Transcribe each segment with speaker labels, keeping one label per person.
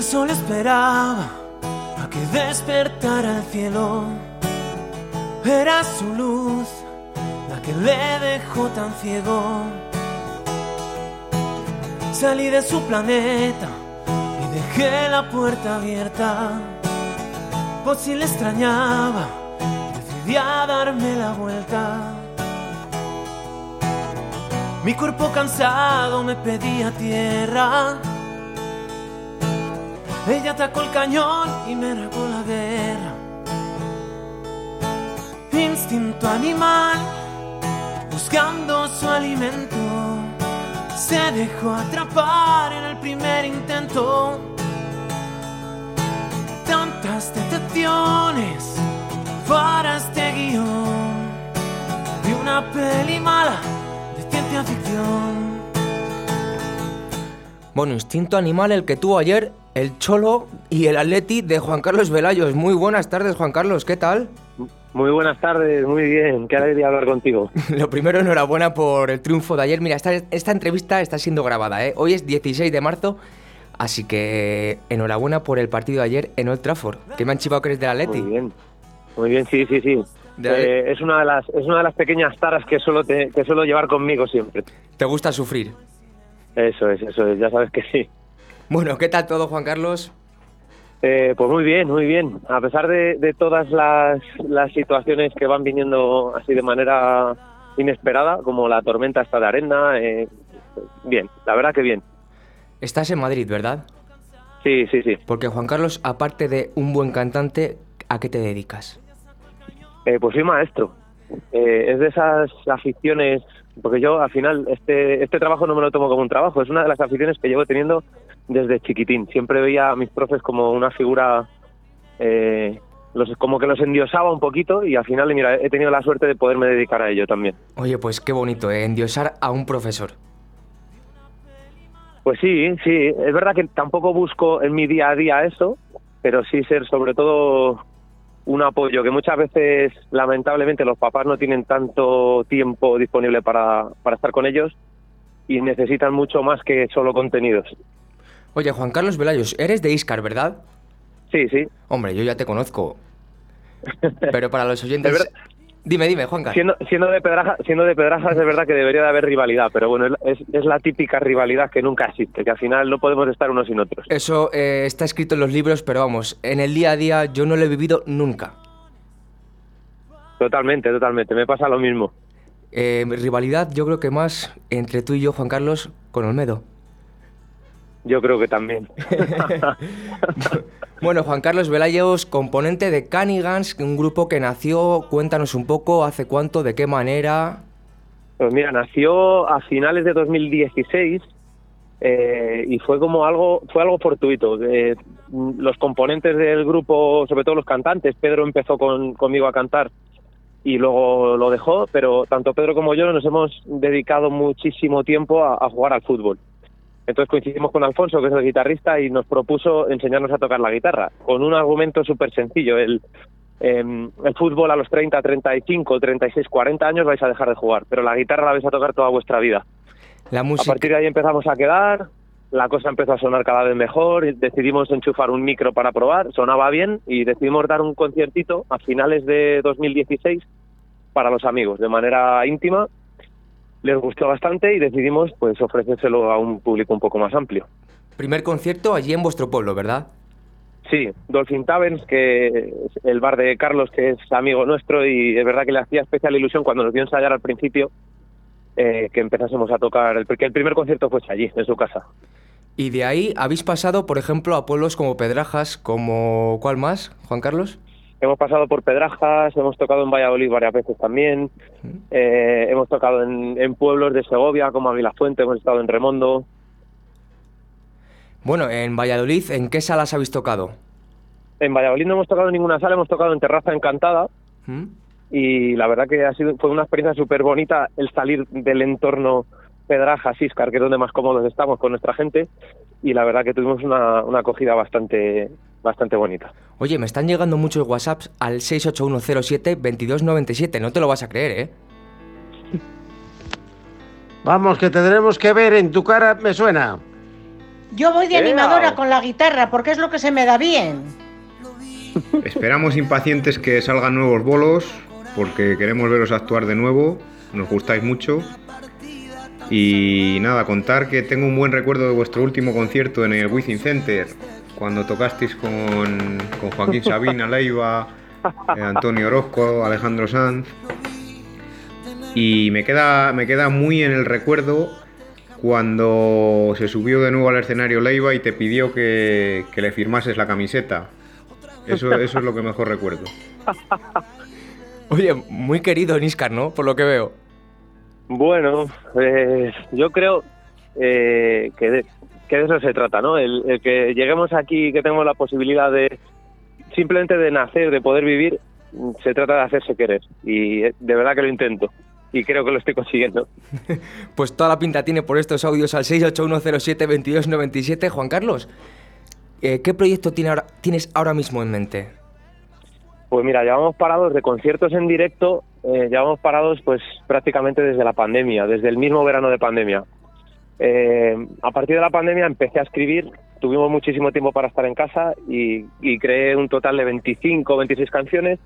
Speaker 1: El sol esperaba a que despertara el cielo. Era su luz la que le dejó tan ciego. Salí de su planeta y dejé la puerta abierta. Por si le extrañaba, decidí a darme la vuelta. Mi cuerpo cansado me pedía tierra. Ella atacó el cañón y me regó la guerra. Instinto animal, buscando su alimento, se dejó atrapar en el primer intento. Tantas decepciones para este guion de una peli mala de ciencia ficción.
Speaker 2: Bueno, instinto animal el que tuvo ayer el Cholo y el Atleti de Juan Carlos Velayos. Muy buenas tardes, Juan Carlos, ¿qué tal?
Speaker 3: Muy buenas tardes, muy bien, qué alegría hablar contigo.
Speaker 2: Lo primero, enhorabuena por el triunfo de ayer. Mira, esta, esta entrevista está siendo grabada, ¿eh? Hoy es 16 de marzo, así que enhorabuena por el partido de ayer en Old Trafford, que me han chivado que eres del Atleti.
Speaker 3: Muy bien, muy bien, sí, sí, sí. Eh, es, una de las, es una de las pequeñas taras que suelo, te, que suelo llevar conmigo siempre.
Speaker 2: ¿Te gusta sufrir?
Speaker 3: Eso es, eso es, ya sabes que sí.
Speaker 2: Bueno, ¿qué tal todo, Juan Carlos?
Speaker 3: Eh, pues muy bien, muy bien. A pesar de, todas las, las, situaciones que van viniendo así de manera inesperada, como la tormenta esta de arena, eh, bien, la verdad que bien.
Speaker 2: Estás en Madrid, ¿verdad?
Speaker 3: Sí, sí, sí.
Speaker 2: Porque Juan Carlos, aparte de un buen cantante, ¿a qué te dedicas?
Speaker 3: Eh, pues soy maestro. es de esas aficiones, porque yo al final este, este trabajo no me lo tomo como un trabajo, es una de las aficiones que llevo teniendo desde chiquitín. Siempre veía a mis profes como una figura, eh, los, como que los endiosaba un poquito y al final, mira, he tenido la suerte de poderme dedicar a ello también.
Speaker 2: Oye, pues qué bonito, ¿eh? endiosar a un profesor.
Speaker 3: Pues sí, sí, es verdad que tampoco busco en mi día a día eso, pero sí ser sobre todo un apoyo, que muchas veces lamentablemente los papás no tienen tanto tiempo disponible para, para estar con ellos y necesitan mucho más que solo contenidos.
Speaker 2: Oye, Juan Carlos Velayos, eres de Iscar, ¿verdad?
Speaker 3: Sí, sí.
Speaker 2: Hombre, yo ya te conozco. Pero para los oyentes... Dime, dime, Juan
Speaker 3: Siendo, siendo, de Pedraja, siendo de Pedrajas es verdad que debería de haber rivalidad, pero bueno, es, es, la típica rivalidad que nunca existe, que al final no podemos estar unos sin otros.
Speaker 2: Eso eh, está escrito en los libros, pero vamos, en el día a día yo no lo he vivido nunca.
Speaker 3: Totalmente, totalmente, me pasa lo mismo.
Speaker 2: Eh, rivalidad yo creo que más entre tú y yo, Juan Carlos, con Olmedo.
Speaker 3: Yo creo que también.
Speaker 2: bueno, Juan Carlos Velayos, componente de Canigans, un grupo que nació, cuéntanos un poco, hace cuánto, de qué manera.
Speaker 3: Pues mira, nació a finales de 2016 eh, y fue como algo, fue algo fortuito. Eh, los componentes del grupo, sobre todo los cantantes, Pedro empezó conmigo a cantar y luego lo dejó, pero tanto Pedro como yo nos hemos dedicado muchísimo tiempo a jugar al fútbol. Entonces coincidimos con Alfonso, que es el guitarrista, y nos propuso enseñarnos a tocar la guitarra, con un argumento súper sencillo. El, em, el fútbol a los 30, 35, 36, 40 años vais a dejar de jugar, pero la guitarra la vais a tocar toda vuestra vida.
Speaker 2: La música...
Speaker 3: A partir de ahí empezamos a quedar, la cosa empezó a sonar cada vez mejor, decidimos enchufar un micro para probar, sonaba bien y decidimos dar un conciertito a finales de 2016 para los amigos, de manera íntima les gustó bastante y decidimos pues ofrecérselo a un público un poco más amplio.
Speaker 2: Primer concierto allí en vuestro pueblo, ¿verdad?
Speaker 3: Sí, Dolphin Taverns, que es el bar de Carlos, que es amigo nuestro y es verdad que le hacía especial ilusión cuando nos vio ensayar al principio eh, que empezásemos a tocar, porque el primer concierto fue allí, en su casa.
Speaker 2: Y de ahí habéis pasado, por ejemplo, a pueblos como Pedrajas, como ¿cuál más, Juan Carlos?
Speaker 3: Hemos pasado por Pedrajas, hemos tocado en Valladolid varias veces también, eh, hemos tocado en, pueblos de Segovia como Avilafuente, hemos estado en Remondo.
Speaker 2: Bueno, en Valladolid, ¿en qué salas habéis tocado?
Speaker 3: En Valladolid no hemos tocado en ninguna sala, hemos tocado en Terraza Encantada. Y la verdad que ha sido fue una experiencia súper bonita el salir del entorno Pedrajas, Iscar, que es donde más cómodos estamos con nuestra gente. Y la verdad que tuvimos una, una acogida bastante, bastante bonita.
Speaker 2: Oye, me están llegando muchos WhatsApps al 68107-2297, no te lo vas a creer, ¿eh?
Speaker 4: Vamos, que tendremos que ver en tu cara, me suena. Yo voy de animadora con la guitarra porque es lo que se me da bien.
Speaker 5: Esperamos impacientes que salgan nuevos bolos porque queremos veros actuar de nuevo. Nos gustáis mucho. Y nada, contar que tengo un buen recuerdo de vuestro último concierto en el Wizzing Center, cuando tocasteis con, con Joaquín Sabina, Leiva, eh, Antonio Orozco, Alejandro Sanz. Y me queda, me queda muy en el recuerdo cuando se subió de nuevo al escenario Leiva y te pidió que, que le firmases la camiseta. Eso, eso es lo que mejor recuerdo.
Speaker 2: Oye, muy querido Níscar, ¿no? Por lo que veo.
Speaker 3: Bueno, eh, yo creo eh, que, que, de, eso se trata, ¿no? El, el, que lleguemos aquí y que tengamos la posibilidad de simplemente de nacer, de poder vivir, se trata de hacerse querer. Y de verdad que lo intento. Y creo que lo estoy consiguiendo.
Speaker 2: pues toda la pinta tiene por estos audios al 681072297. Juan Carlos, eh, ¿qué proyecto tiene ahora, tienes ahora mismo en mente?
Speaker 3: Pues mira, llevamos parados de conciertos en directo, eh, llevamos parados pues prácticamente desde la pandemia, desde el mismo verano de pandemia. Eh, a partir de la pandemia empecé a escribir, tuvimos muchísimo tiempo para estar en casa y, y creé un total de 25 o 26 canciones.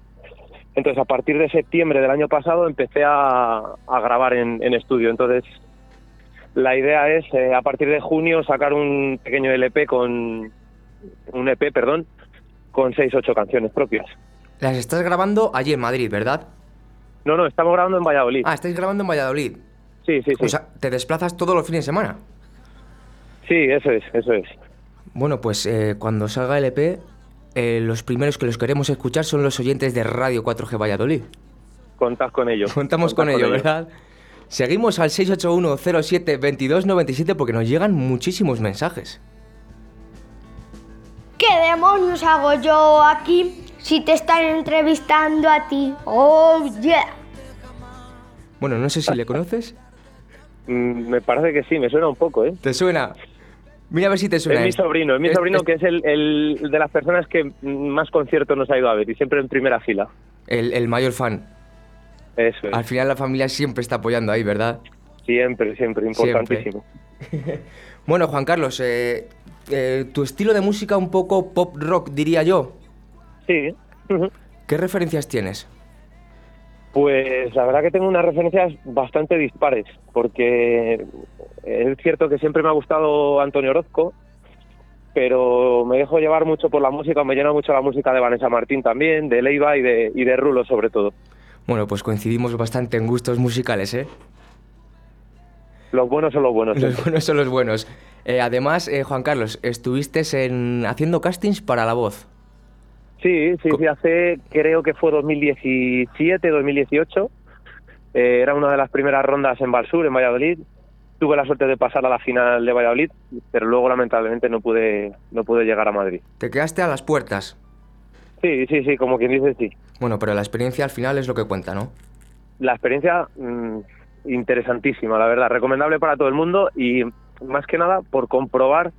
Speaker 3: Entonces a partir de septiembre del año pasado empecé a, a grabar en, en, estudio. Entonces la idea es eh, a partir de junio sacar un pequeño LP con un EP, perdón, con 6 8 canciones propias.
Speaker 2: Las estás grabando allí en Madrid, ¿verdad?
Speaker 3: No, no, estamos grabando en Valladolid.
Speaker 2: Ah, estáis grabando en Valladolid.
Speaker 3: Sí, sí, sí.
Speaker 2: O sea, ¿te desplazas todos los fines de semana?
Speaker 3: Sí, eso es, eso es.
Speaker 2: Bueno, pues eh, cuando salga el EP, eh, los primeros que los queremos escuchar son los oyentes de Radio 4G Valladolid.
Speaker 3: Contad con ello.
Speaker 2: Contamos con, ello, ¿verdad? Seguimos al 681072297 porque nos llegan muchísimos mensajes.
Speaker 6: ¿Qué demonios hago yo aquí si te están entrevistando a ti? ¡Oh, yeah!
Speaker 2: Bueno, no sé si le conoces.
Speaker 3: Mm, me parece que sí, me suena un poco, ¿eh?
Speaker 2: ¿Te suena? Mira a ver si te suena.
Speaker 3: Es mi sobrino, es mi sobrino es, que es el, el, de las personas que más conciertos nos ha ido a ver y siempre en primera fila.
Speaker 2: El, el mayor fan.
Speaker 3: Eso es.
Speaker 2: Al final la familia siempre está apoyando ahí, ¿verdad?
Speaker 3: Siempre, siempre, importantísimo.
Speaker 2: Siempre. bueno, Juan Carlos, eh, eh, tu estilo de música un poco pop rock, diría yo.
Speaker 3: Sí.
Speaker 2: ¿Qué referencias tienes?
Speaker 3: Pues la verdad que tengo unas referencias bastante dispares, porque es cierto que siempre me ha gustado Antonio Orozco, pero me dejo llevar mucho por la música, me llena mucho la música de Vanessa Martín también, de Leiva y de, y de Rulo sobre todo.
Speaker 2: Bueno, pues coincidimos bastante en gustos musicales, ¿eh?
Speaker 3: Los buenos son los buenos.
Speaker 2: Los buenos son los buenos. Eh, además, eh, Juan Carlos, estuviste en, haciendo castings para La Voz.
Speaker 3: Sí, sí, sí, hace, creo que fue 2017, 2018. Eh, era una de las primeras rondas en Valsur, en Valladolid. Tuve la suerte de pasar a la final de Valladolid, pero luego lamentablemente no pude, no pude llegar a Madrid.
Speaker 2: ¿Te quedaste a las puertas?
Speaker 3: Sí, sí, sí, como quien dice, sí.
Speaker 2: Bueno, pero la experiencia al final es lo que cuenta, ¿no?
Speaker 3: La experiencia mmm, interesantísima, la verdad, recomendable para todo el mundo y más que nada por comprobar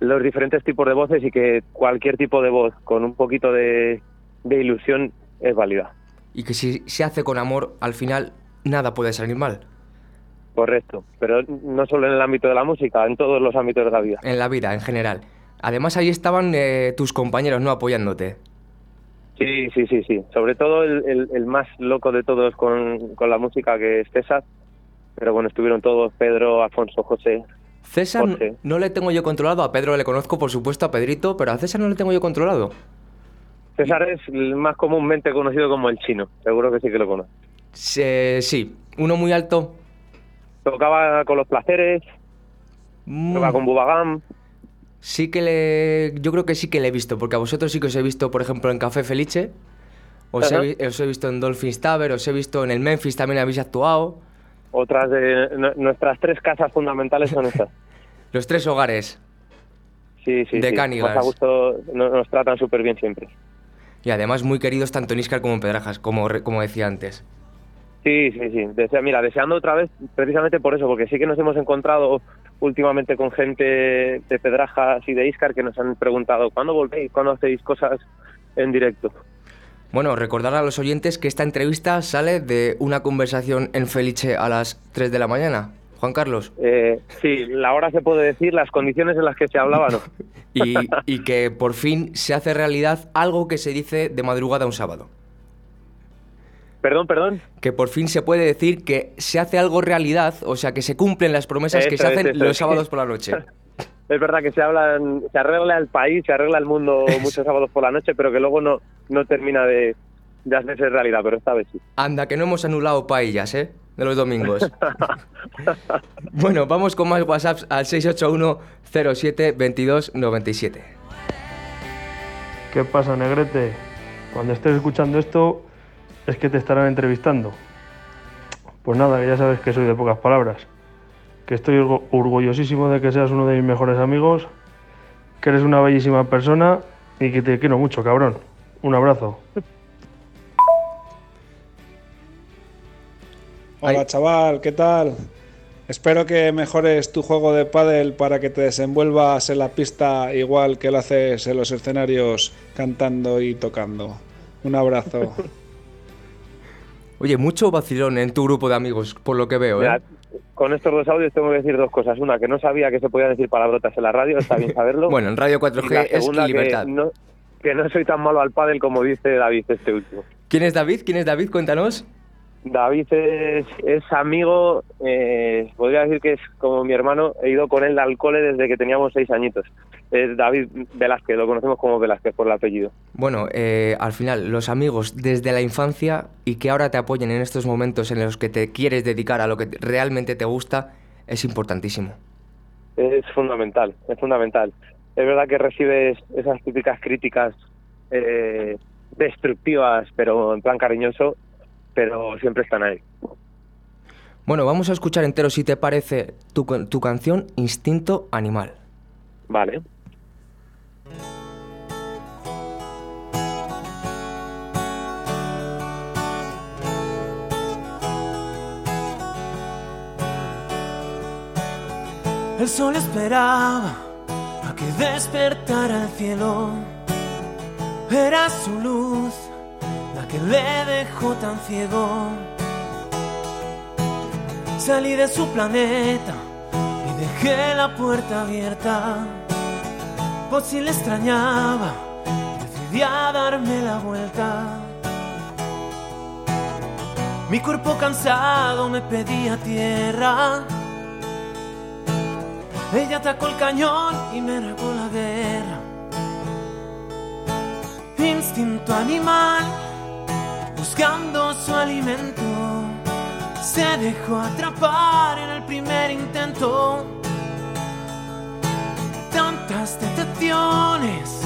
Speaker 3: los diferentes tipos de voces y que cualquier tipo de voz con un poquito de, de ilusión es válida.
Speaker 2: Y que si se hace con amor, al final nada puede salir mal.
Speaker 3: Correcto, pero no solo en el ámbito de la música, en todos los ámbitos de la vida.
Speaker 2: En la vida, en general. Además ahí estaban eh, tus compañeros, ¿no? Apoyándote.
Speaker 3: Sí, sí, sí, sí. Sobre todo el, el, el más loco de todos con, con, la música que es César. Pero bueno, estuvieron todos, Pedro, Alfonso, José.
Speaker 2: César no le tengo yo controlado, a Pedro le conozco por supuesto, a Pedrito, pero a César no le tengo yo controlado.
Speaker 3: César es más comúnmente conocido como el chino, seguro que sí que lo conoce.
Speaker 2: Sí, sí. uno muy alto.
Speaker 3: Tocaba con los placeres, mm. tocaba con Bubagam.
Speaker 2: Sí que le. Yo creo que sí que le he visto, porque a vosotros sí que os he visto, por ejemplo, en Café Felice. Os, he, os he, visto en Dolphins Tower, os he visto en el Memphis, también habéis actuado.
Speaker 3: Otras de nuestras tres casas fundamentales son estas.
Speaker 2: Los tres hogares.
Speaker 3: Sí, sí.
Speaker 2: De
Speaker 3: sí.
Speaker 2: Cánigas.
Speaker 3: Más a gusto nos, nos tratan súper bien siempre.
Speaker 2: Y además muy queridos tanto en Iscar como en Pedrajas, como, como decía antes.
Speaker 3: Sí, sí, sí. Desea, mira, deseando otra vez, precisamente por eso, porque sí que nos hemos encontrado últimamente con gente de Pedrajas y de Iscar que nos han preguntado ¿cuándo volvéis? ¿Cuándo hacéis cosas en directo?
Speaker 2: Bueno, recordar a los oyentes que esta entrevista sale de una conversación en Felice a las 3 de la mañana, Juan Carlos.
Speaker 3: Eh, sí, la hora se puede decir, las condiciones en las que se hablaba no.
Speaker 2: Y, y que por fin se hace realidad algo que se dice de madrugada un sábado.
Speaker 3: Perdón, perdón.
Speaker 2: Que por fin se puede decir que se hace algo realidad, o sea, que se cumplen las promesas que se hacen
Speaker 3: eso
Speaker 2: los sábados por la noche.
Speaker 3: Es verdad que se hablan, se arregla el país, se arregla el mundo muchos sábados por la noche, pero que luego no, no termina de, de hacerse realidad, pero esta vez sí.
Speaker 2: Anda, que no hemos anulado paellas, ¿eh? De los domingos. bueno, vamos con más WhatsApps al 681 07 22 97.
Speaker 7: ¿Qué pasa, negrete? Cuando estés escuchando esto, es que te estarán entrevistando. Pues nada, que ya sabes que soy de pocas palabras. Que estoy orgu- orgullosísimo de que seas uno de mis mejores amigos, que eres una bellísima persona y que te quiero mucho, cabrón. Un abrazo.
Speaker 8: Hola chaval, ¿qué tal? Espero que mejores tu juego de pádel para que te desenvuelvas en la pista igual que lo haces en los escenarios cantando y tocando. Un abrazo.
Speaker 2: Oye, mucho vacilón en tu grupo de amigos, por lo que veo, ¿eh?
Speaker 3: Mira, con estos dos audios tengo que decir dos cosas. Una, que no sabía que se podían decir palabrotas en la radio, está bien saberlo.
Speaker 2: Bueno, en Radio
Speaker 3: y la
Speaker 2: 4G es
Speaker 3: segunda,
Speaker 2: libertad.
Speaker 3: Que no, que no soy tan malo al pádel como dice David este último.
Speaker 2: ¿Quién es David? ¿Quién es David? Cuéntanos.
Speaker 3: David es, es amigo, eh, podría decir que es como mi hermano, he ido con él al cole desde que teníamos seis añitos. Es David Velázquez, lo conocemos como Velázquez por el apellido.
Speaker 2: Bueno, eh, al final, los amigos desde la infancia y que ahora te apoyen en estos momentos en los que te quieres dedicar a lo que realmente te gusta, es importantísimo.
Speaker 3: Es fundamental, es fundamental. Es verdad que recibes esas típicas críticas eh, destructivas, pero en plan cariñoso, pero siempre están ahí.
Speaker 2: Bueno, vamos a escuchar entero, si te parece, tu, tu canción Instinto Animal.
Speaker 3: Vale.
Speaker 1: El sol esperaba a que despertara el cielo. Era su luz la que le dejó tan ciego. Salí de su planeta y dejé la puerta abierta. Por si le extrañaba, decidí a darme la vuelta. Mi cuerpo cansado me pedía tierra. Ella atacó el cañón y me regó la guerra. Instinto animal, buscando su alimento, se dejó atrapar en el primer intento. Tantas decepciones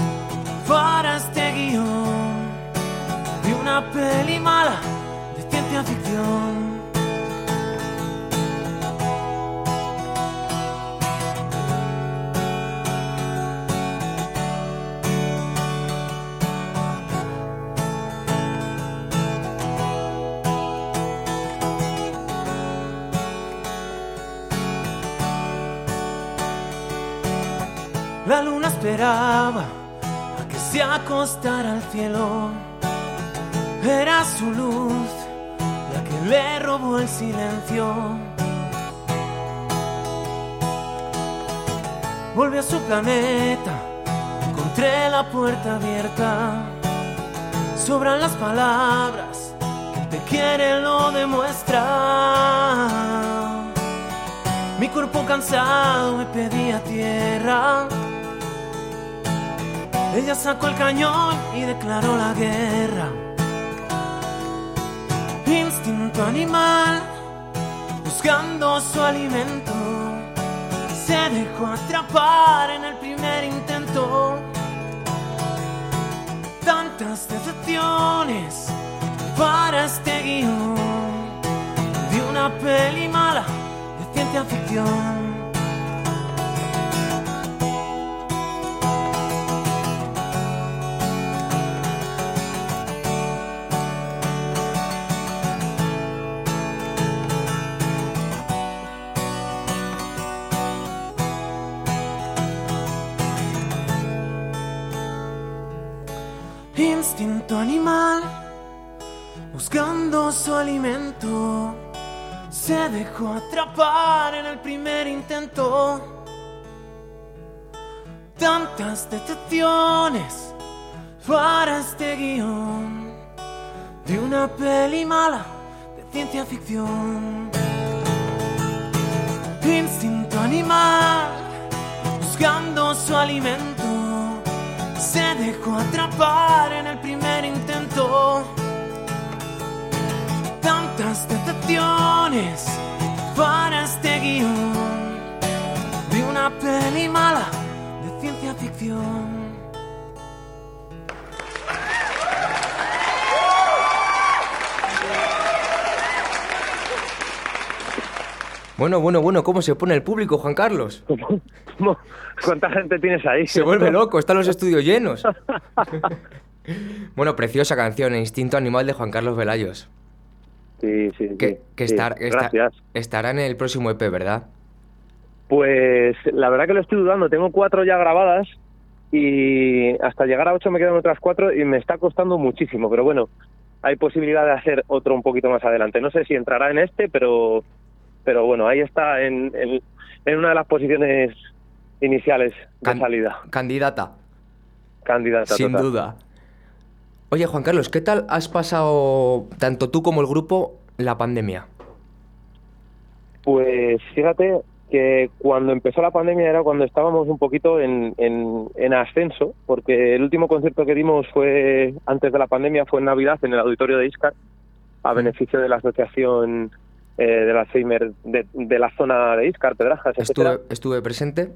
Speaker 1: para este guion de una peli mala de ciencia ficción. Esperaba a que se acostara al cielo. Era su luz la que le robó el silencio. Volví a su planeta, encontré la puerta abierta. Sobran las palabras, quien te quiere lo demuestra. Mi cuerpo cansado me pedía tierra. Ella sacó el cañón y declaró la guerra. Instinto animal, buscando su alimento, se dejó atrapar en el primer intento. Tantas decepciones para este guion de una peli mala de ciencia ficción. Animal, buscando su alimento, se dejó atrapar en el primer intento. Tantas decepciones para este guion de una peli mala de ciencia ficción. Instinto animal, buscando su alimento, se dejó atrapar en el Tantas decepciones para este guion de una peli mala de ciencia ficción.
Speaker 2: Bueno, bueno, bueno, ¿cómo se pone el público, Juan Carlos?
Speaker 3: ¿Cómo? ¿Cuánta gente tienes ahí?
Speaker 2: Se vuelve loco, están los estudios llenos. bueno, preciosa canción, Instinto Animal de Juan Carlos Velayos.
Speaker 3: Sí, sí, sí.
Speaker 2: Que, que
Speaker 3: Sí,
Speaker 2: estar- estará en el próximo EP, ¿verdad?
Speaker 3: Pues la verdad que lo estoy dudando. Tengo cuatro ya grabadas y hasta llegar a ocho me quedan otras cuatro y me está costando muchísimo. Pero bueno, hay posibilidad de hacer otro un poquito más adelante. No sé si entrará en este, pero, pero bueno, ahí está en, en, en una de las posiciones iniciales de
Speaker 2: Can-
Speaker 3: salida.
Speaker 2: Candidata,
Speaker 3: Candidata.
Speaker 2: sin
Speaker 3: total.
Speaker 2: duda. Oye, Juan Carlos, ¿qué tal has pasado, tanto tú como el grupo, la pandemia?
Speaker 3: Pues fíjate que cuando empezó la pandemia era cuando estábamos un poquito en, en, en ascenso, porque el último concierto que dimos fue antes de la pandemia, fue en Navidad en el auditorio de Iscar, a beneficio de la asociación eh, del Alzheimer de, de la zona de Iscar, Pedrajas, etcétera.
Speaker 2: Estuve, estuve presente.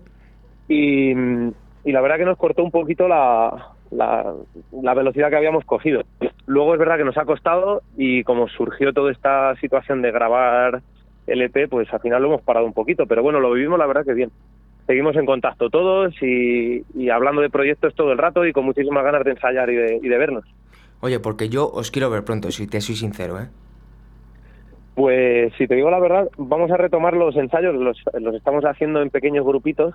Speaker 3: Y, y la verdad que nos cortó un poquito la, la, la velocidad que habíamos cogido. Luego es verdad que nos ha costado y como surgió toda esta situación de grabar el EP, pues al final lo hemos parado un poquito, pero bueno, lo vivimos la verdad que bien. Seguimos en contacto todos y, y hablando de proyectos todo el rato y con muchísimas ganas de ensayar y de, y de vernos.
Speaker 2: Oye, porque yo os quiero ver pronto, si te soy sincero, ¿eh?
Speaker 3: Pues si te digo la verdad, vamos a retomar los ensayos, los, los estamos haciendo en pequeños grupitos,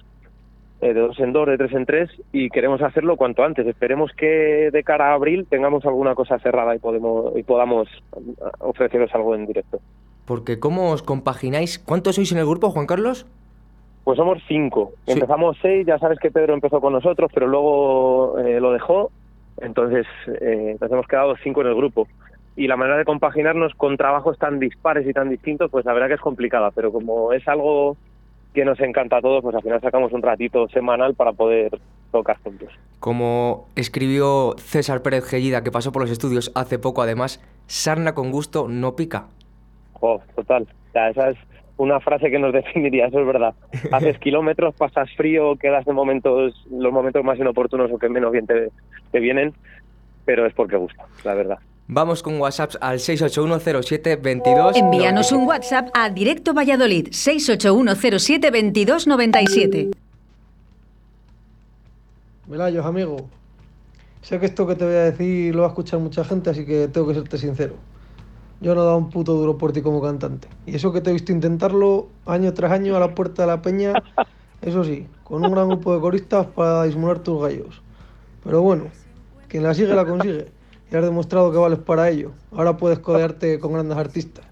Speaker 3: de dos en dos, de tres en tres, y queremos hacerlo cuanto antes. Esperemos que de cara a abril tengamos alguna cosa cerrada y podemos y podamos eh, ofreceros algo en directo.
Speaker 2: Porque ¿cómo os compagináis? ¿Cuántos sois en el grupo, Juan Carlos?
Speaker 3: Pues somos cinco.
Speaker 2: Sí.
Speaker 3: Empezamos seis, ya sabes que Pedro empezó con nosotros, pero luego eh, lo dejó, entonces eh, nos hemos quedado cinco en el grupo. Y la manera de compaginarnos con trabajos tan dispares y tan distintos, pues la verdad que es complicada, pero como es algo que nos encanta a todos, pues al final sacamos un ratito semanal para poder tocar juntos.
Speaker 2: Como escribió César Pérez Gellida, que pasó por los estudios hace poco, además, sarna con gusto no pica.
Speaker 3: Oh, total. O sea, esa es una frase que nos definiría, eso es verdad. Haces kilómetros, pasas frío, quedas en momentos, los momentos más inoportunos o que menos bien te, te vienen, pero es porque gusta, la verdad.
Speaker 2: Vamos con WhatsApp al 6810722.
Speaker 9: Envíanos un WhatsApp a Directo Valladolid 681072297.
Speaker 10: Velayos, amigo. Sé que esto que te voy a decir lo va a escuchar mucha gente, así que tengo que serte sincero. Yo no he dado un puto duro por ti como cantante. Y eso que te he visto intentarlo año tras año a la puerta de la peña, eso sí, con un gran grupo de coristas para disimular tus gallos. Pero bueno, quien la sigue la consigue. Y has demostrado que vales para ello. Ahora puedes codearte con grandes artistas,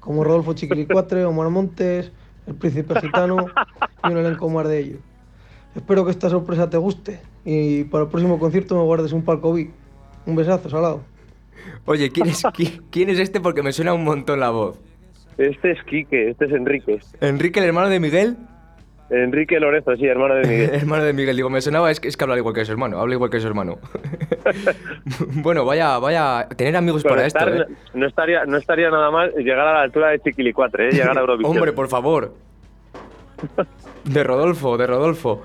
Speaker 10: como Rodolfo Chiquilicuatre, Omar Montes, El Príncipe Gitano y un elenco más de ellos. Espero que esta sorpresa te guste y para el próximo concierto me guardes un palco VIP. Un besazo, salado.
Speaker 2: Oye, ¿quién es, qui- quién es este? Porque me suena un montón la voz.
Speaker 3: Este es Quique, este es Enrique.
Speaker 2: ¿Enrique, el hermano de Miguel?
Speaker 3: Enrique Lorenzo, sí, hermano de Miguel.
Speaker 2: hermano de Miguel, digo, me sonaba, es que, es que habla igual que su hermano, habla igual que su hermano. bueno, vaya, vaya, tener amigos
Speaker 3: Pero
Speaker 2: para esto, ¿eh?
Speaker 3: no, estaría, no estaría nada mal llegar a la altura de Chiquilicuatre, ¿eh? llegar a Eurovisión.
Speaker 2: Hombre, por favor. De Rodolfo, de Rodolfo.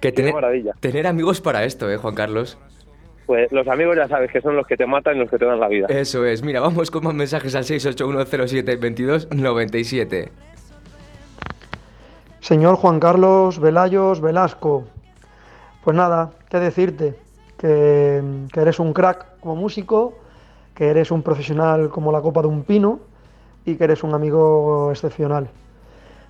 Speaker 2: Que tener,
Speaker 3: maravilla.
Speaker 2: tener amigos para esto, ¿eh, Juan Carlos?
Speaker 3: Pues los amigos ya sabes que son los que te matan y los que te dan la vida.
Speaker 2: Eso es. Mira, vamos con más mensajes al 681072297.
Speaker 10: Señor Juan Carlos Velayos Velasco. Pues nada, qué decirte. Que, eres un crack como músico, que eres un profesional como la copa de un pino y que eres un amigo excepcional.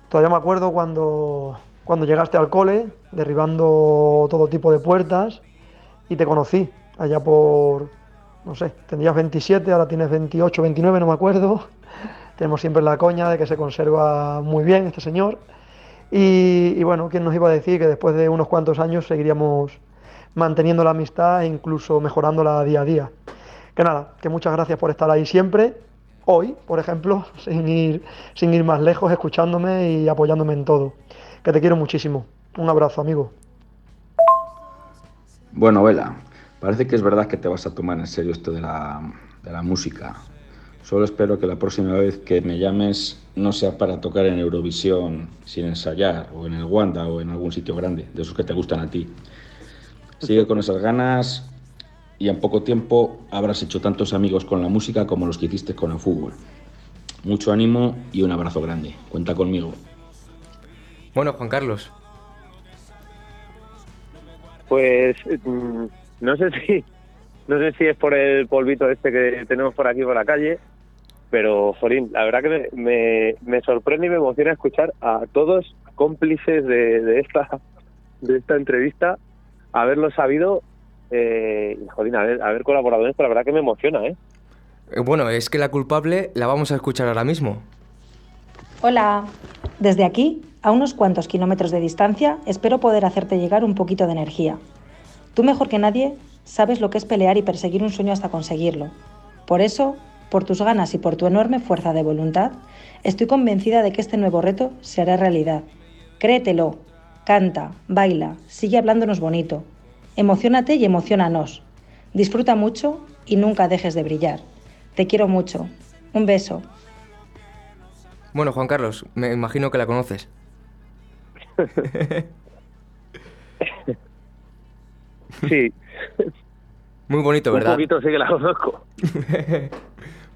Speaker 10: Todavía me acuerdo cuando, cuando llegaste al cole, derribando todo tipo de puertas y te conocí allá por, no sé, tendrías 27, ahora tienes 28, 29, no me acuerdo. tenemos siempre la coña de que se conserva muy bien este señor. Y, bueno, ¿quién nos iba a decir que después de unos cuantos años seguiríamos manteniendo la amistad e incluso mejorándola día a día? Que nada, que muchas gracias por estar ahí siempre, hoy, por ejemplo, sin ir, sin ir más lejos, escuchándome y apoyándome en todo. Que te quiero muchísimo. Un abrazo, amigo.
Speaker 11: Bueno, Vela, parece que es verdad que te vas a tomar en serio esto de la, de la música. Solo espero que la próxima vez que me llames no sea para tocar en Eurovisión sin ensayar, o en el Wanda, o en algún sitio grande, de esos que te gustan a ti. Sigue con esas ganas y en poco tiempo habrás hecho tantos amigos con la música como los que hiciste con el fútbol. Mucho ánimo y un abrazo grande. Cuenta conmigo.
Speaker 2: Bueno, Juan Carlos,
Speaker 3: Pues mm, no sé si no sé si es por el polvito este que tenemos por aquí por la calle, pero Jorín, la verdad que me, me, sorprende y me emociona escuchar a todos cómplices de, de esta de esta entrevista, haberlo sabido eh, y Jorín, haber, haber colaborado en esto, la verdad que me emociona, ¿eh?
Speaker 2: eh, bueno, es que la culpable la vamos a escuchar ahora mismo.
Speaker 12: Hola. Desde aquí, a unos cuantos kilómetros de distancia, espero poder hacerte llegar un poquito de energía. Tú mejor que nadie sabes lo que es pelear y perseguir un sueño hasta conseguirlo. Por eso, por tus ganas y por tu enorme fuerza de voluntad, estoy convencida de que este nuevo reto se hará realidad. Créetelo, canta, baila, sigue hablándonos bonito. Emocionate y emocionanos. Disfruta mucho y nunca dejes de brillar. Te quiero mucho. Un beso.
Speaker 2: Bueno, Juan Carlos, me imagino que la conoces.
Speaker 3: Sí.
Speaker 2: Muy bonito,
Speaker 3: Un
Speaker 2: ¿verdad?
Speaker 3: poquito sí que la conozco.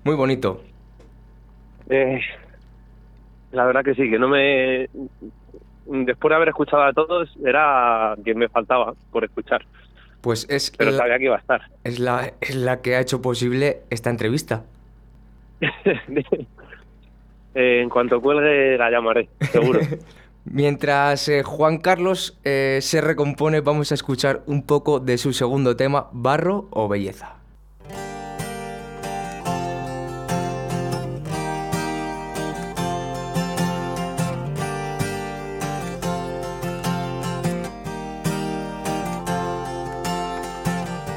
Speaker 2: Muy bonito.
Speaker 3: Eh, la verdad que sí, que no me... Después de haber escuchado a todos, era quien me faltaba por escuchar.
Speaker 2: Pues es
Speaker 3: Pero
Speaker 2: la,
Speaker 3: sabía que iba a estar.
Speaker 2: es, la, es la que ha hecho posible esta entrevista.
Speaker 3: Eh, en cuanto cuelgue, la llamaré, seguro.
Speaker 2: Mientras eh, Juan Carlos eh, se recompone, vamos a escuchar un poco de su segundo tema, Barro o Belleza.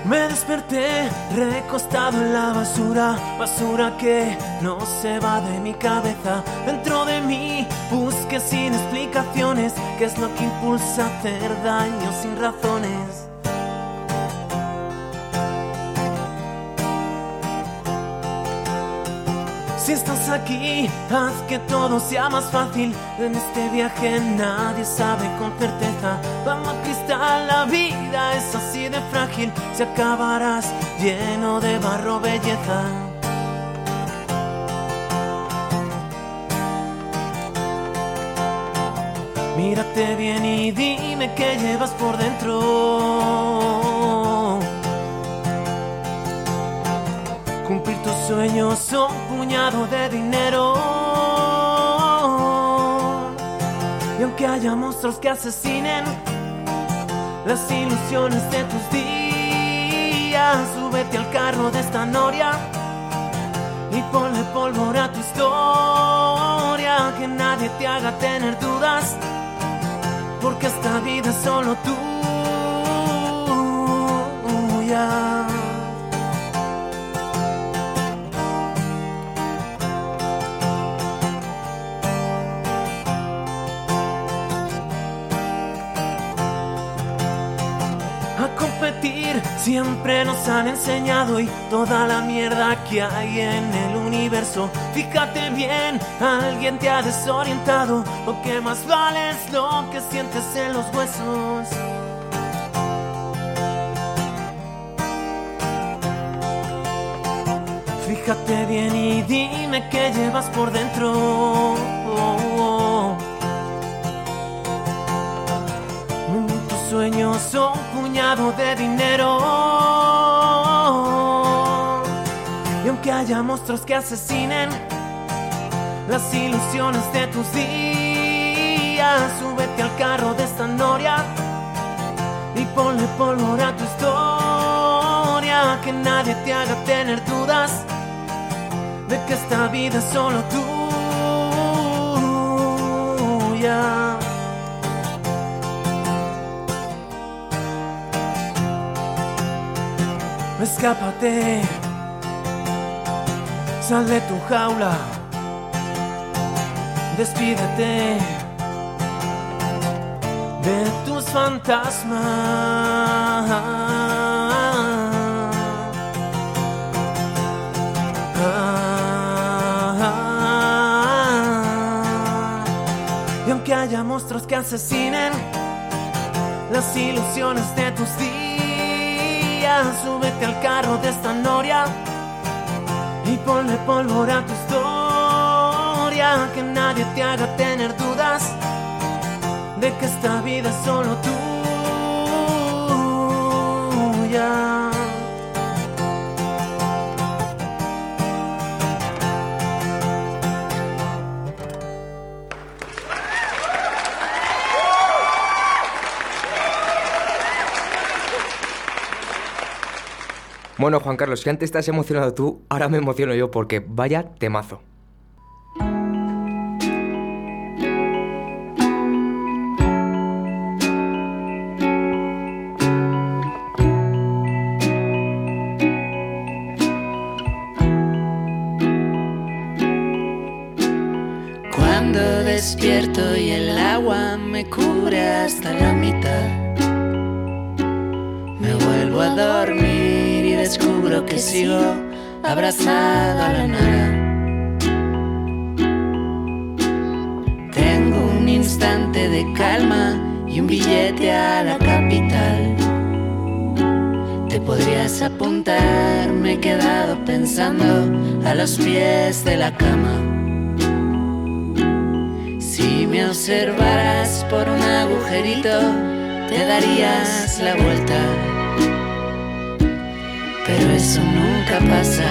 Speaker 1: Me desperté recostado en la basura, basura que no se va de mi cabeza. Dentro de mí busqué sin explicaciones qué es lo que impulsa a hacer daño sin razones. Si estás aquí, haz que todo sea más fácil. En este viaje nadie sabe con certeza. Vamos cristal, la vida es así de frágil. Si acabarás lleno de barro, belleza. Mírate bien y dime qué llevas por dentro. Sueños son puñado de dinero. Y aunque haya monstruos que asesinen las ilusiones de tus días, súbete al carro de esta noria y ponle pólvora a tu historia. Que nadie te haga tener dudas, porque esta vida es solo tuya. Siempre nos han enseñado y toda la mierda que hay en el universo. Fíjate bien, alguien te ha desorientado. Lo que más vale es lo que sientes en los huesos. Fíjate bien y dime qué llevas por dentro. Tus sueños son de dinero. Y aunque haya monstruos que asesinen las ilusiones de tus días, súbete al carro de esta noria y ponle pólvora a tu historia. Que nadie te haga tener dudas de que esta vida es solo tuya. Escápate, sal de tu jaula, despídete de tus fantasmas. Y aunque haya monstruos que asesinen las ilusiones de tus días, súbete al carro de esta noria y ponle pólvora a tu historia, que nadie te haga tener dudas de que esta vida es solo tuya.
Speaker 2: Bueno, Juan Carlos, si antes estás emocionado tú, ahora me emociono yo porque vaya temazo.
Speaker 13: Cuando despierto y el agua me cubre hasta la mitad. Me vuelvo a dormir descubro que sigo abrazado a la nada. Tengo un instante de calma y un billete a la capital. Te podrías apuntar, me he quedado pensando a los pies de la cama. Si me observaras por un agujerito, te darías la vuelta. Pero eso nunca pasa.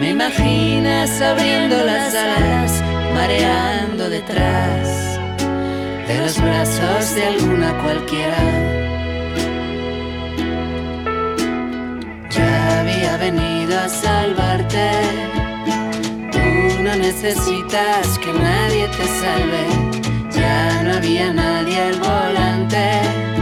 Speaker 13: Me imaginas abriendo las alas, mareando detrás de los brazos de alguna cualquiera. Ya había venido a salvarte. Tú no necesitas que nadie te salve. Ya no había nadie al volante.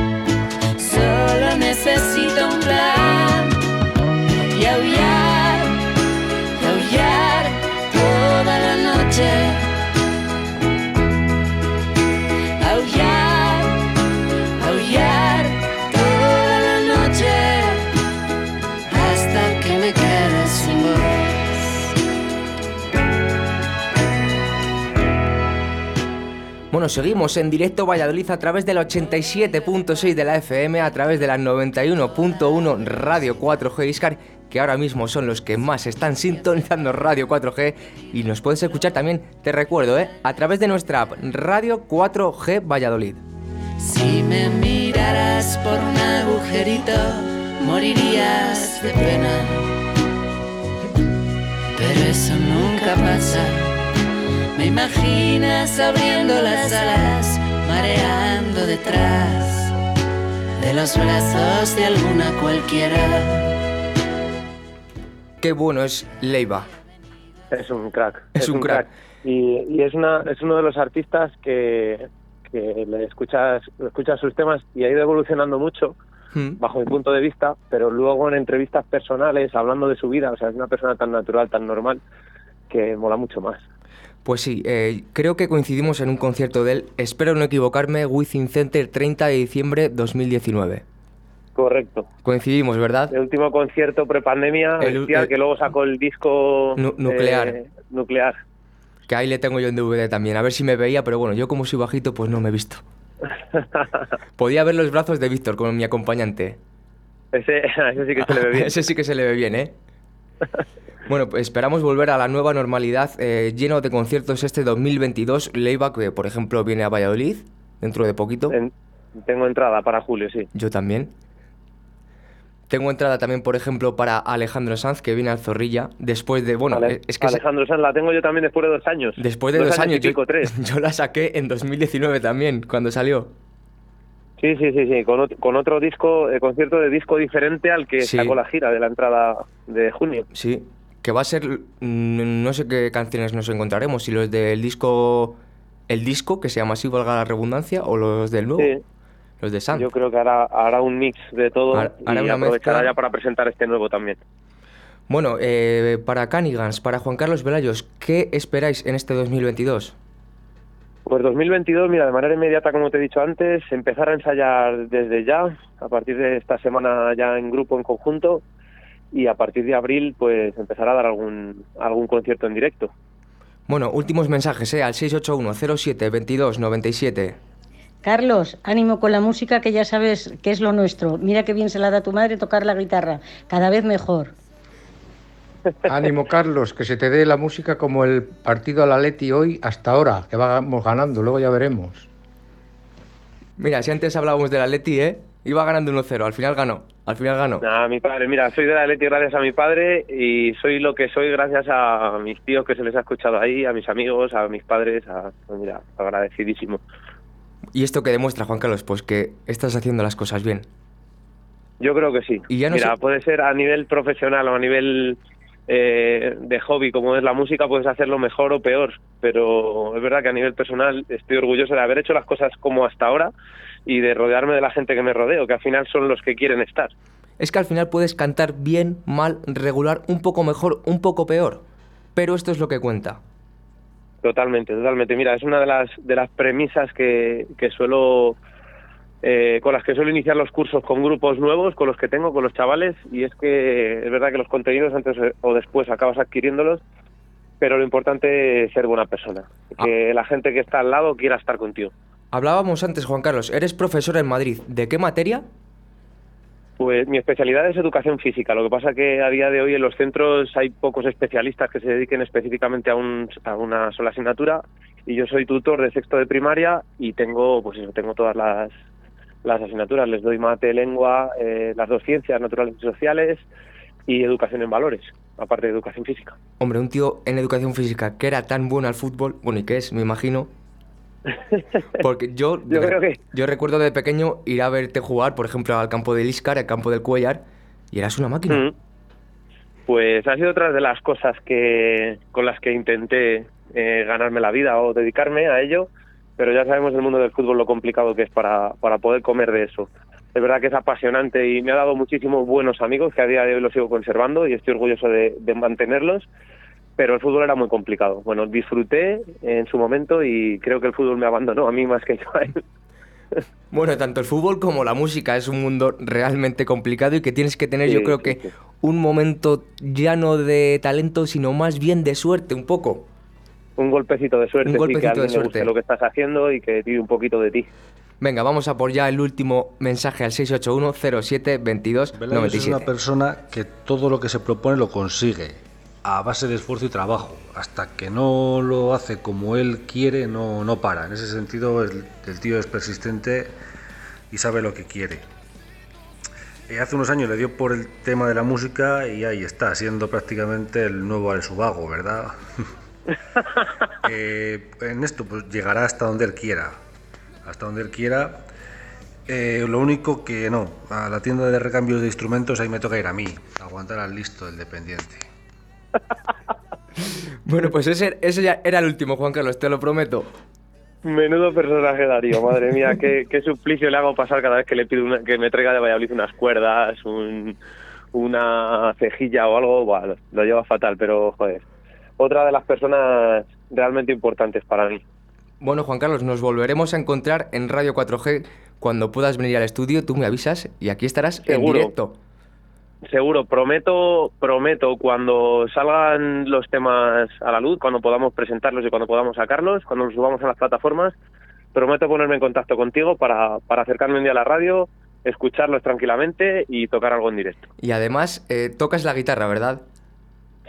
Speaker 2: Bueno, seguimos en directo Valladolid a través del 87.6 de la FM, a través de la 91.1 Radio 4G Iscar, que ahora mismo son los que más están sintonizando Radio 4G y nos puedes escuchar también, te recuerdo, ¿eh? a través de nuestra app Radio 4G Valladolid.
Speaker 13: Si me miraras por un agujerito, morirías de pena. Pero eso nunca pasa. Me imaginas abriendo las alas, mareando detrás de los brazos de alguna cualquiera.
Speaker 2: Qué bueno es Leiva.
Speaker 3: Es un crack.
Speaker 2: Es un crack.
Speaker 3: Y, y es, una, es uno de los artistas que, que le escuchas, escuchas sus temas y ha ido evolucionando mucho,
Speaker 2: Mm.
Speaker 3: bajo mi punto de vista, pero luego en entrevistas personales, hablando de su vida, o sea, es una persona tan natural, tan normal, que mola mucho más.
Speaker 2: Pues sí, eh, creo que coincidimos en un concierto de él, espero no equivocarme, Within Center 30 de diciembre 2019.
Speaker 3: Correcto.
Speaker 2: Coincidimos, ¿verdad?
Speaker 3: El último concierto prepandemia,
Speaker 2: El- el-
Speaker 3: que luego sacó el disco
Speaker 2: Nu- nuclear.
Speaker 3: eh, nuclear.
Speaker 2: Que ahí le tengo yo en DVD también, a ver si me veía, pero bueno, yo como soy bajito, pues no me he visto. Podía ver los brazos de Víctor como mi acompañante.
Speaker 3: Ese, ese sí que se le ve bien.
Speaker 2: Ese sí que se le ve bien, ¿eh? Bueno, pues esperamos volver a la nueva normalidad, eh, lleno de conciertos este 2022. Leiva, que por ejemplo viene a Valladolid dentro de poquito.
Speaker 3: Tengo entrada para julio, sí.
Speaker 2: Yo también. Tengo entrada también, por ejemplo, para Alejandro Sanz, que viene al Zorrilla, después de, bueno,
Speaker 3: Ale-
Speaker 2: eh, es que
Speaker 3: Alejandro Sanz la tengo yo también después de dos años.
Speaker 2: después de dos, años,
Speaker 3: y pico,
Speaker 2: yo,
Speaker 3: tres.
Speaker 2: yo la saqué en 2019 también, cuando salió.
Speaker 3: Sí, sí, sí, sí, con, ot- con otro disco, eh, concierto de disco diferente al que
Speaker 2: Sí.
Speaker 3: sacó la gira de la entrada de junio.
Speaker 2: Sí, que va a ser, mm, no sé qué canciones nos encontraremos, si los del disco el disco que se llama así, valga la redundancia, o los del nuevo?
Speaker 3: Sí.
Speaker 2: Los de Sam.
Speaker 3: Yo creo que hará, hará un mix de todo
Speaker 2: Har- hará
Speaker 3: y
Speaker 2: una
Speaker 3: aprovechará
Speaker 2: mezcla.
Speaker 3: ya para presentar este nuevo también.
Speaker 2: Bueno, eh, para Canigans, para Juan Carlos Velayos, ¿qué esperáis en este 2022?
Speaker 3: Pues 2022, mira, de manera inmediata, como te he dicho antes, empezar a ensayar desde ya, a partir de esta semana ya en grupo, en conjunto, y a partir de abril, pues empezar a dar algún, algún concierto en directo.
Speaker 2: Bueno, últimos mensajes, ¿eh? Al 681-07-22-97.
Speaker 4: Carlos, ánimo con la música que ya sabes que es lo nuestro. Mira qué bien se la da tu madre tocar la guitarra. Cada vez mejor.
Speaker 14: Ánimo, Carlos, que se te dé la música como el partido al Atleti hoy hasta ahora, que vamos ganando, luego ya veremos.
Speaker 2: Mira, si antes hablábamos del Atleti, ¿eh? Iba ganando 1-0, al final ganó. Al final ganó.
Speaker 3: Nada, mi padre, mira, soy de la Atleti gracias a mi padre y soy lo que soy gracias a mis tíos que se les ha escuchado ahí, a mis amigos, a mis padres, a, pues mira, agradecidísimo.
Speaker 2: ¿Y esto qué demuestra, Juan Carlos? Pues que estás haciendo las cosas bien.
Speaker 3: Yo creo que sí.
Speaker 2: Y ya no
Speaker 3: Mira,
Speaker 2: sé-
Speaker 3: puede ser a nivel profesional o a nivel eh, de hobby, como es la música, puedes hacerlo mejor o peor. Pero es verdad que a nivel personal estoy orgulloso de haber hecho las cosas como hasta ahora y de rodearme de la gente que me rodeo, que al final son los que quieren estar.
Speaker 2: Es que al final puedes cantar bien, mal, regular, un poco mejor, un poco peor. Pero esto es lo que cuenta.
Speaker 3: Totalmente, totalmente. Mira, es una de las de las premisas que, que suelo eh, con las que suelo iniciar los cursos con grupos nuevos, con los que tengo, con los chavales, y es que es verdad que los contenidos antes o después acabas adquiriéndolos, pero lo importante es ser buena persona, que la gente que está al lado quiera estar contigo.
Speaker 2: Hablábamos antes, Juan Carlos, eres profesor en Madrid. ¿De qué materia?
Speaker 3: Pues mi especialidad es educación física. Lo que pasa que a día de hoy en los centros hay pocos especialistas que se dediquen específicamente a, un, a una sola asignatura y yo soy tutor de sexto de primaria y tengo, pues eso, tengo todas las, las asignaturas. Les doy mate, lengua, eh, las dos ciencias, naturales y sociales y educación en valores, aparte de educación física.
Speaker 2: Hombre, un tío en educación física que era tan bueno al fútbol, bueno, y que es, me imagino. Porque yo,
Speaker 3: Yo creo que-
Speaker 2: yo recuerdo de pequeño ir a verte jugar, por ejemplo, al campo del Iscar, al campo del Cuellar, y eras una máquina.
Speaker 3: Mm. Pues ha sido otra de las cosas que con las que intenté eh, ganarme la vida o dedicarme a ello, pero ya sabemos el mundo del fútbol lo complicado que es para, para poder comer de eso. Es verdad que es apasionante y me ha dado muchísimos buenos amigos que a día de hoy los sigo conservando y estoy orgulloso de, de mantenerlos, pero el fútbol era muy complicado. Bueno, disfruté en su momento y creo que el fútbol me abandonó a mí más que yo a él.
Speaker 2: Bueno, tanto el fútbol como la música es un mundo realmente complicado y que tienes que tener, yo creo
Speaker 3: sí,
Speaker 2: que,
Speaker 3: sí.
Speaker 2: un momento ya no de talento, sino más bien de suerte, un poco.
Speaker 3: Un golpecito de suerte,
Speaker 2: Un
Speaker 3: sí, que
Speaker 2: golpecito
Speaker 3: alguien
Speaker 2: de
Speaker 3: le guste
Speaker 2: suerte.
Speaker 3: lo que estás haciendo y que tire un poquito de ti.
Speaker 2: Venga, vamos a por ya el último mensaje al 681 07 22
Speaker 15: Velayos es una
Speaker 2: 97.
Speaker 15: persona que todo lo que se propone lo consigue a base de esfuerzo y trabajo. Hasta que no lo hace como él quiere, no, no para. En ese sentido, el, el tío es persistente y sabe lo que quiere. Eh, hace unos años le dio por el tema de la música y ahí está, siendo prácticamente el nuevo Alex Ubago, ¿verdad? Eh, en esto pues llegará hasta donde él quiera. Hasta donde él quiera. Eh, lo único que no, a la tienda de recambios de instrumentos ahí me toca ir a mí, aguantar al listo del dependiente.
Speaker 2: Bueno, pues ese, ese ya era el último, Juan Carlos, te lo prometo.
Speaker 3: Menudo personaje Darío, madre mía, qué, qué suplicio le hago pasar cada vez que le pido una- que me traiga de Valladolid unas cuerdas, un- una cejilla o algo, lo lleva fatal, pero joder, otra de las personas realmente importantes para mí.
Speaker 2: Bueno, Juan Carlos, nos volveremos a encontrar en Radio 4G cuando puedas venir al estudio, tú me avisas y aquí estarás
Speaker 3: Seguro.
Speaker 2: en directo.
Speaker 3: Seguro, prometo, prometo, cuando salgan los temas a la luz, cuando podamos presentarlos y cuando podamos sacarlos, cuando los subamos a las plataformas, prometo ponerme en contacto contigo para, para acercarme un día a la radio, escucharlos tranquilamente y tocar algo en directo.
Speaker 2: Y además, eh, tocas la guitarra, ¿verdad?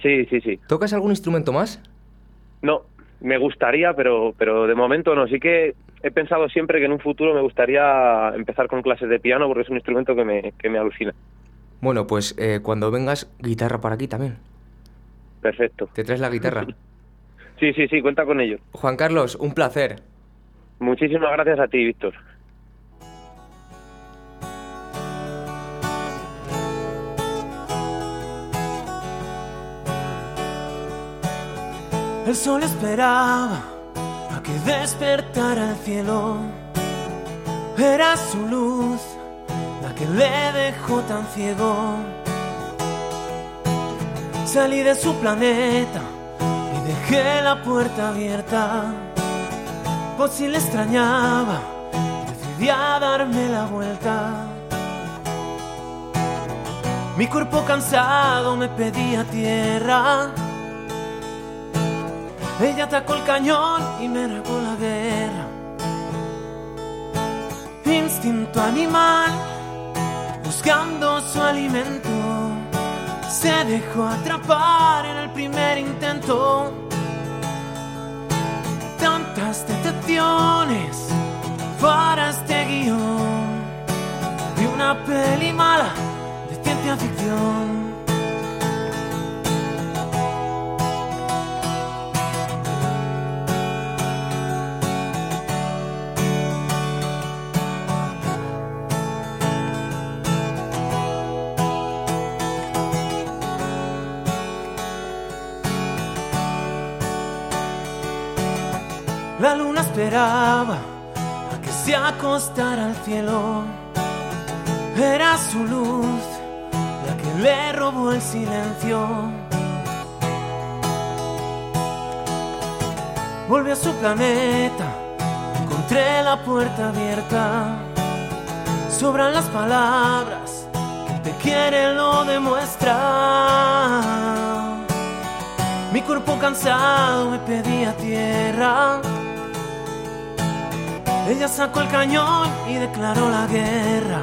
Speaker 3: Sí, sí, sí.
Speaker 2: ¿Tocas algún instrumento más?
Speaker 3: No, me gustaría, pero, pero de momento no. Sí que he pensado siempre que en un futuro me gustaría empezar con clases de piano porque es un instrumento que me, que me alucina.
Speaker 2: Bueno, pues eh, cuando vengas, guitarra para aquí también.
Speaker 3: Perfecto.
Speaker 2: Te traes la guitarra.
Speaker 3: Sí, sí, sí, cuenta con ello.
Speaker 2: Juan Carlos, un placer.
Speaker 3: Muchísimas gracias a ti, Víctor.
Speaker 1: El sol esperaba a que despertara el cielo. Era su luz la que le dejó tan ciego. Salí de su planeta y dejé la puerta abierta. Por si le extrañaba, decidí a darme la vuelta. Mi cuerpo cansado me pedía tierra. Ella atacó el cañón y me regó la guerra. Instinto animal, buscando su alimento, se dejó atrapar en el primer intento. Tantas decepciones para este guion de una peli mala de ciencia ficción. Esperaba a que se acostara al cielo. Era su luz la que le robó el silencio. Volvió a su planeta, encontré la puerta abierta. Sobran las palabras, quien te quiere lo demuestra. Mi cuerpo cansado me pedía tierra. Ella sacó el cañón y declaró la guerra.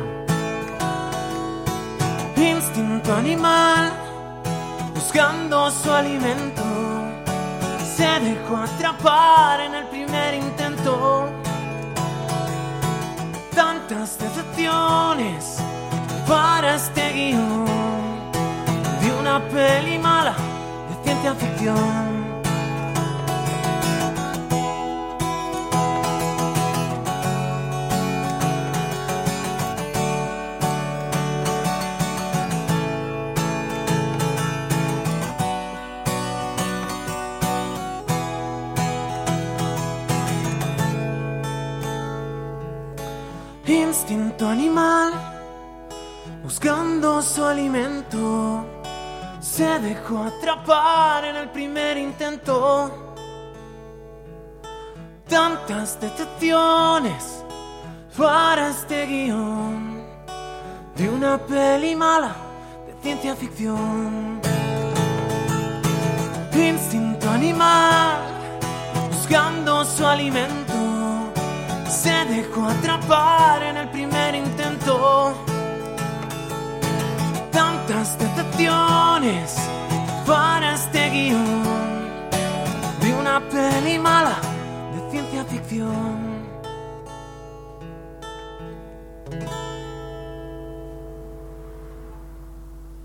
Speaker 1: Instinto animal, buscando su alimento, se dejó atrapar en el primer intento. Tantas decepciones para este guion de una peli mala de ciencia ficción. Tantas decepciones para este guion de una peli mala de ciencia ficción. Instinto animal, buscando su alimento se dejó atrapar en el primer intento. Tantas decepciones para este guion de una peli mala de